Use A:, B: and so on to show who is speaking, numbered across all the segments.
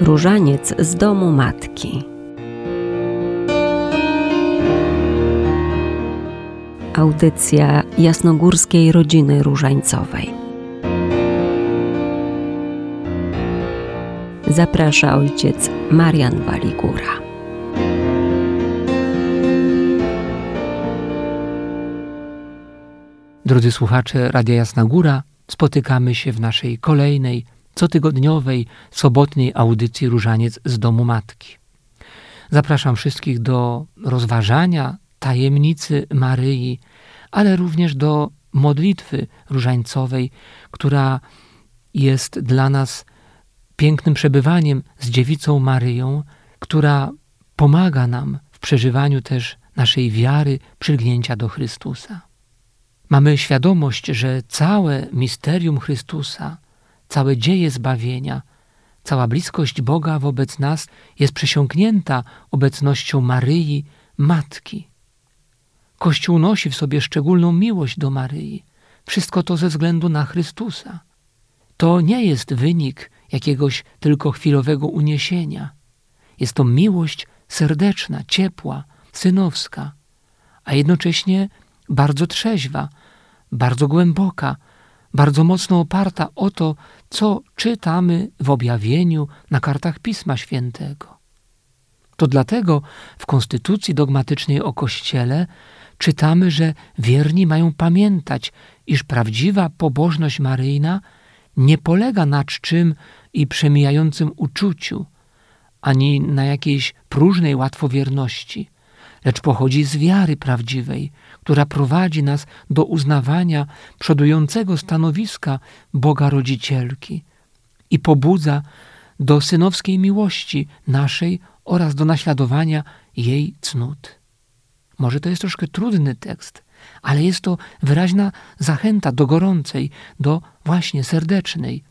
A: Różaniec z domu matki. Audycja jasnogórskiej rodziny różańcowej. Zaprasza ojciec Marian Waligura.
B: Drodzy słuchacze Radia Jasna Góra, spotykamy się w naszej kolejnej, cotygodniowej, sobotniej audycji Różaniec z Domu Matki. Zapraszam wszystkich do rozważania tajemnicy Maryi, ale również do modlitwy różańcowej, która jest dla nas pięknym przebywaniem z dziewicą Maryją, która pomaga nam w przeżywaniu też naszej wiary, przylgnięcia do Chrystusa. Mamy świadomość, że całe misterium Chrystusa, całe dzieje zbawienia, cała bliskość Boga wobec nas jest przesiąknięta obecnością Maryi, Matki. Kościół nosi w sobie szczególną miłość do Maryi. Wszystko to ze względu na Chrystusa. To nie jest wynik jakiegoś tylko chwilowego uniesienia. Jest to miłość serdeczna, ciepła, synowska, a jednocześnie bardzo trzeźwa, bardzo głęboka, bardzo mocno oparta o to, co czytamy w objawieniu na kartach Pisma Świętego. To dlatego w konstytucji dogmatycznej o Kościele czytamy, że wierni mają pamiętać, iż prawdziwa pobożność maryjna nie polega na czczym i przemijającym uczuciu, ani na jakiejś próżnej łatwowierności, lecz pochodzi z wiary prawdziwej, która prowadzi nas do uznawania przodującego stanowiska Boga Rodzicielki i pobudza do synowskiej miłości naszej oraz do naśladowania jej cnót. Może to jest troszkę trudny tekst, ale jest to wyraźna zachęta do gorącej, do właśnie serdecznej,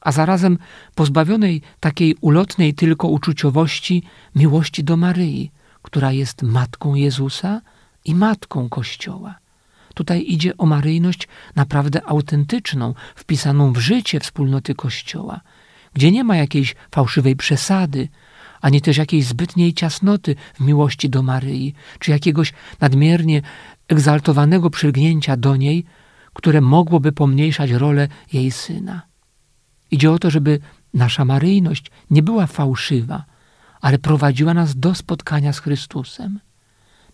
B: a zarazem pozbawionej takiej ulotnej tylko uczuciowości miłości do Maryi, która jest matką Jezusa i matką Kościoła. Tutaj idzie o maryjność naprawdę autentyczną, wpisaną w życie wspólnoty Kościoła, gdzie nie ma jakiejś fałszywej przesady, ani też jakiejś zbytniej ciasnoty w miłości do Maryi, czy jakiegoś nadmiernie egzaltowanego przylgnięcia do niej, które mogłoby pomniejszać rolę jej syna. Idzie o to, żeby nasza maryjność nie była fałszywa, ale prowadziła nas do spotkania z Chrystusem.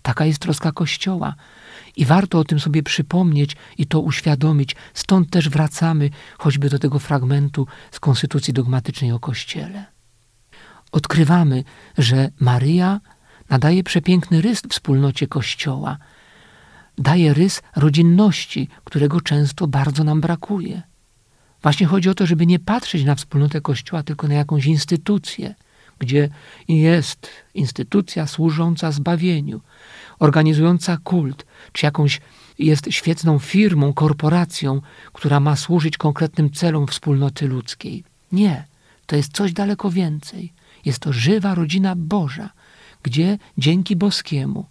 B: Taka jest troska Kościoła i warto o tym sobie przypomnieć i to uświadomić. Stąd też wracamy choćby do tego fragmentu z Konstytucji Dogmatycznej o Kościele. Odkrywamy, że Maryja nadaje przepiękny rys wspólnocie Kościoła. Daje rys rodzinności, którego często bardzo nam brakuje. Właśnie chodzi o to, żeby nie patrzeć na wspólnotę Kościoła tylko na jakąś instytucję, gdzie jest instytucja służąca zbawieniu, organizująca kult, czy jakąś jest świetną firmą, korporacją, która ma służyć konkretnym celom wspólnoty ludzkiej. Nie, to jest coś daleko więcej. Jest to żywa rodzina Boża, gdzie dzięki boskiemu,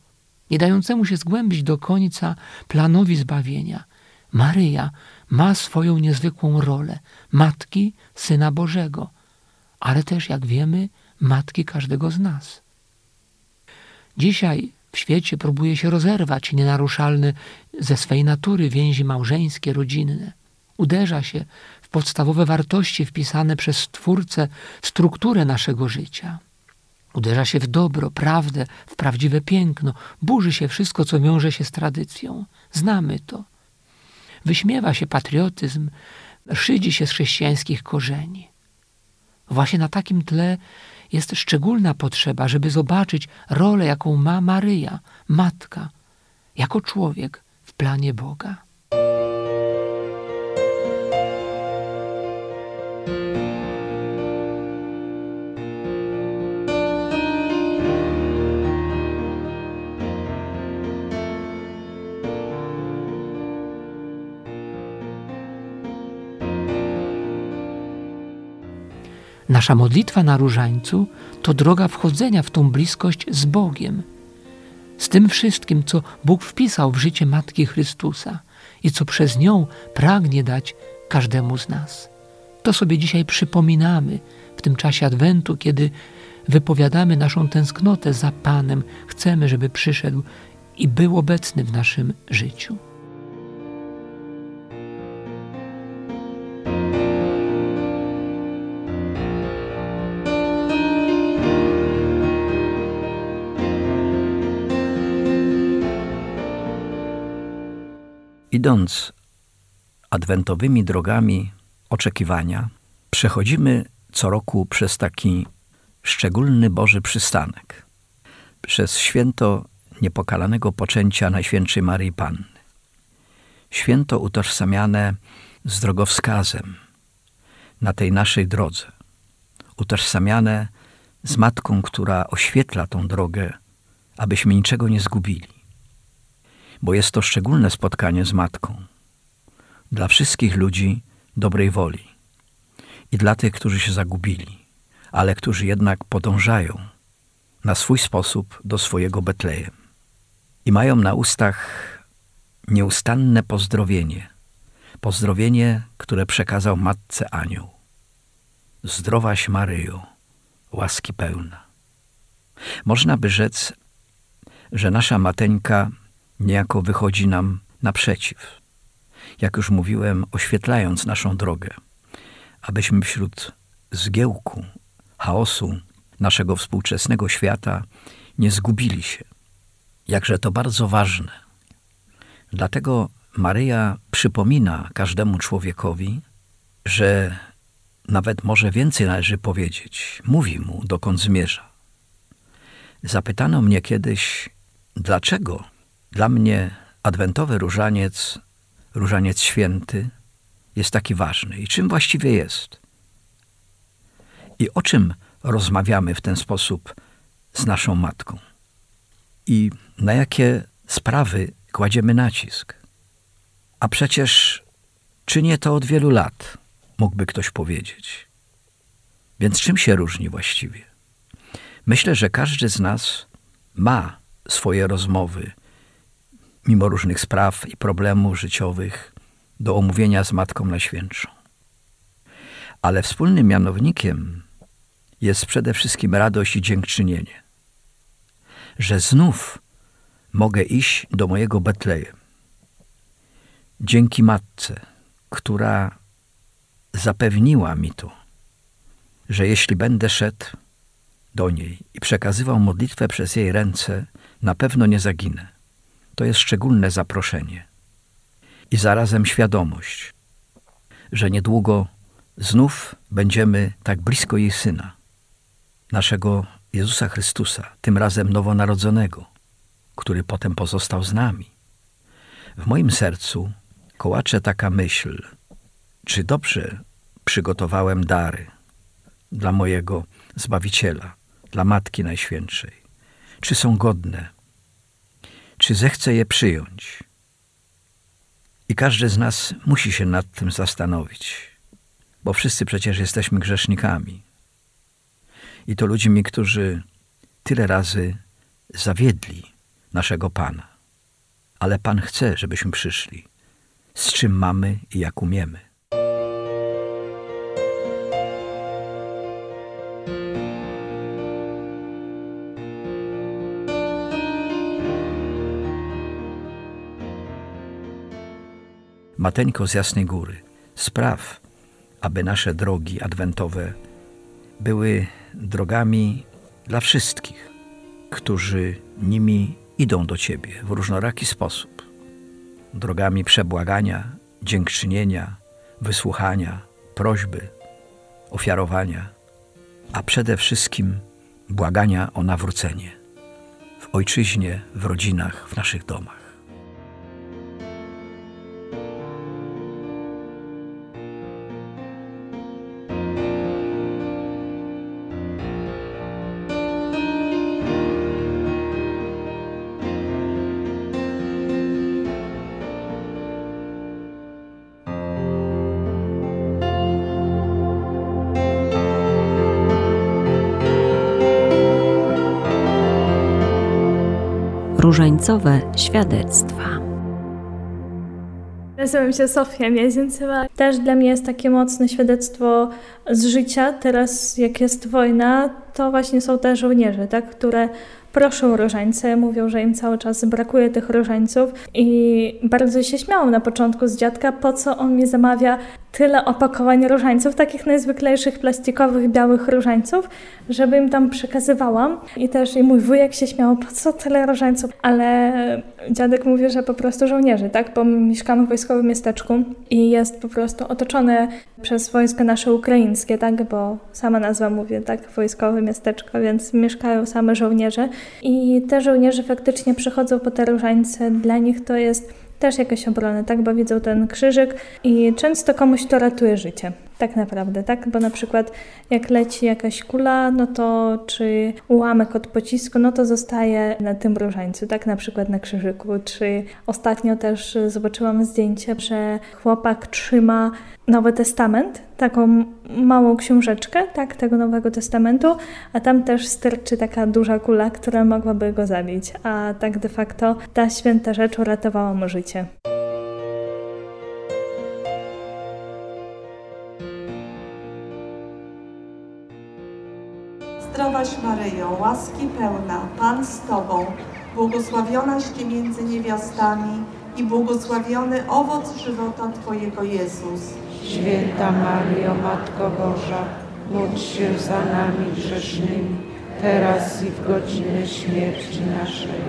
B: nie dającemu się zgłębić do końca planowi zbawienia, Maryja ma swoją niezwykłą rolę matki Syna Bożego, ale też, jak wiemy, matki każdego z nas. Dzisiaj w świecie próbuje się rozerwać nienaruszalne ze swej natury więzi małżeńskie, rodzinne. Uderza się w podstawowe wartości wpisane przez Stwórcę w strukturę naszego życia. Uderza się w dobro, prawdę, w prawdziwe piękno. Burzy się wszystko, co wiąże się z tradycją. Znamy to. Wyśmiewa się patriotyzm, szydzi się z chrześcijańskich korzeni. Właśnie na takim tle jest szczególna potrzeba, żeby zobaczyć rolę, jaką ma Maryja, matka, jako człowiek w planie Boga. Nasza modlitwa na różańcu to droga wchodzenia w tą bliskość z Bogiem, z tym wszystkim, co Bóg wpisał w życie Matki Chrystusa i co przez nią pragnie dać każdemu z nas. To sobie dzisiaj przypominamy w tym czasie Adwentu, kiedy wypowiadamy naszą tęsknotę za Panem, chcemy, żeby przyszedł i był obecny w naszym życiu.
C: Idąc adwentowymi drogami oczekiwania, przechodzimy co roku przez taki szczególny Boży przystanek, przez święto niepokalanego poczęcia Najświętszej Maryi Panny. Święto utożsamiane z drogowskazem na tej naszej drodze, utożsamiane z Matką, która oświetla tą drogę, abyśmy niczego nie zgubili bo jest to szczególne spotkanie z Matką. Dla wszystkich ludzi dobrej woli i dla tych, którzy się zagubili, ale którzy jednak podążają na swój sposób do swojego Betlejem i mają na ustach nieustanne pozdrowienie, pozdrowienie, które przekazał Matce Anioł. Zdrowaś Maryjo, łaski pełna. Można by rzec, że nasza mateńka niejako wychodzi nam naprzeciw. Jak już mówiłem, oświetlając naszą drogę, abyśmy wśród zgiełku, chaosu naszego współczesnego świata nie zgubili się. Jakże to bardzo ważne. Dlatego Maryja przypomina każdemu człowiekowi, że nawet może więcej należy powiedzieć. Mówi mu, dokąd zmierza. Zapytano mnie kiedyś, dlaczego dla mnie adwentowy różaniec, różaniec święty, jest taki ważny. I czym właściwie jest? I o czym rozmawiamy w ten sposób z naszą matką? I na jakie sprawy kładziemy nacisk? A przecież czynię to od wielu lat, mógłby ktoś powiedzieć. Więc czym się różni właściwie? Myślę, że każdy z nas ma swoje rozmowy mimo różnych spraw i problemów życiowych, do omówienia z Matką Najświętszą. Ale wspólnym mianownikiem jest przede wszystkim radość i dziękczynienie, że znów mogę iść do mojego Betlejem. Dzięki Matce, która zapewniła mi to, że jeśli będę szedł do niej i przekazywał modlitwę przez jej ręce, na pewno nie zaginę to jest szczególne zaproszenie. I zarazem świadomość, że niedługo znów będziemy tak blisko jej Syna, naszego Jezusa Chrystusa, tym razem nowonarodzonego, który potem pozostał z nami. W moim sercu kołacze taka myśl, czy dobrze przygotowałem dary dla mojego Zbawiciela, dla Matki Najświętszej, czy są godne czy zechce je przyjąć. I każdy z nas musi się nad tym zastanowić, bo wszyscy przecież jesteśmy grzesznikami. I to ludźmi, którzy tyle razy zawiedli naszego Pana. Ale Pan chce, żebyśmy przyszli, z czym mamy i jak umiemy. Mateńko z Jasnej Góry, spraw, aby nasze drogi adwentowe były drogami dla wszystkich, którzy nimi idą do Ciebie w różnoraki sposób. Drogami przebłagania, dziękczynienia, wysłuchania, prośby, ofiarowania, a przede wszystkim błagania o nawrócenie w ojczyźnie, w rodzinach, w naszych domach.
A: Różańcowe świadectwa.
D: Nazywam się Sofia Miezęcowa. Też dla mnie jest takie mocne świadectwo z życia. Teraz jak jest wojna, to właśnie są te żołnierze, tak, które proszą różańce, mówią, że im cały czas brakuje tych różańców i bardzo się śmiałam na początku z dziadka, po co on mi zamawia tyle opakowań różańców, takich najzwyklejszych plastikowych, białych różańców, żeby im tam przekazywałam. I też i mój wujek się śmiał, po co tyle różańców? Ale dziadek mówi, że po prostu żołnierzy, tak? Bo mieszkamy w wojskowym miasteczku i jest po prostu otoczone przez wojska nasze ukraińskie, tak? Bo sama nazwa mówię, tak? Wojskowe miasteczko, więc mieszkają same żołnierze. I te żołnierze faktycznie przychodzą po te różańce. Dla nich to jest też jakaś obrona, tak? Bo widzą ten krzyżyk i często komuś to ratuje życie. Tak naprawdę, tak? Bo na przykład jak leci jakaś kula, no to czy ułamek od pocisku, no to zostaje na tym różańcu, tak? Na przykład na krzyżyku. Czy ostatnio też zobaczyłam zdjęcie, że chłopak trzyma Nowy Testament, taką małą książeczkę, tak, tego Nowego Testamentu, a tam też sterczy taka duża kula, która mogłaby go zabić, a tak de facto ta święta rzecz uratowała mu życie.
E: Zdrowaś Maryjo, łaski pełna, Pan z Tobą, błogosławionaś Ty między niewiastami i błogosławiony owoc żywota Twojego Jezus.
F: Święta Mario, Matko Boża, módl się za nami grzesznymi, teraz i w godzinę śmierci naszej.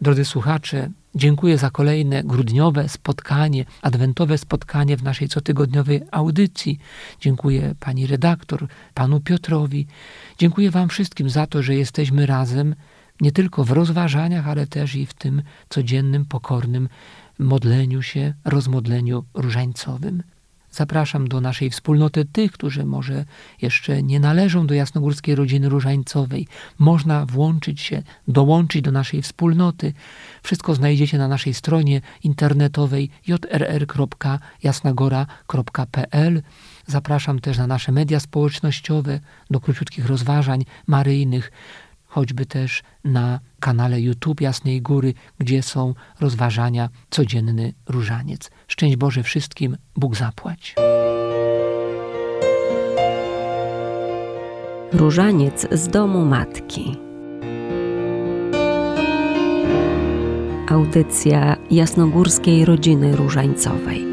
B: Drodzy słuchacze, dziękuję za kolejne grudniowe spotkanie, adwentowe spotkanie w naszej cotygodniowej audycji. Dziękuję pani redaktor, panu Piotrowi. Dziękuję wam wszystkim za to, że jesteśmy razem nie tylko w rozważaniach, ale też i w tym codziennym, pokornym modleniu się, rozmodleniu różańcowym. Zapraszam do naszej wspólnoty tych, którzy może jeszcze nie należą do jasnogórskiej rodziny różańcowej. Można włączyć się, dołączyć do naszej wspólnoty. Wszystko znajdziecie na naszej stronie internetowej jrr.jasnagora.pl. Zapraszam też na nasze media społecznościowe, do króciutkich rozważań maryjnych choćby też na kanale YouTube Jasnej Góry, gdzie są rozważania Codzienny Różaniec. Szczęść Boże wszystkim, Bóg zapłać.
A: Różaniec z domu matki. Audycja jasnogórskiej rodziny różańcowej.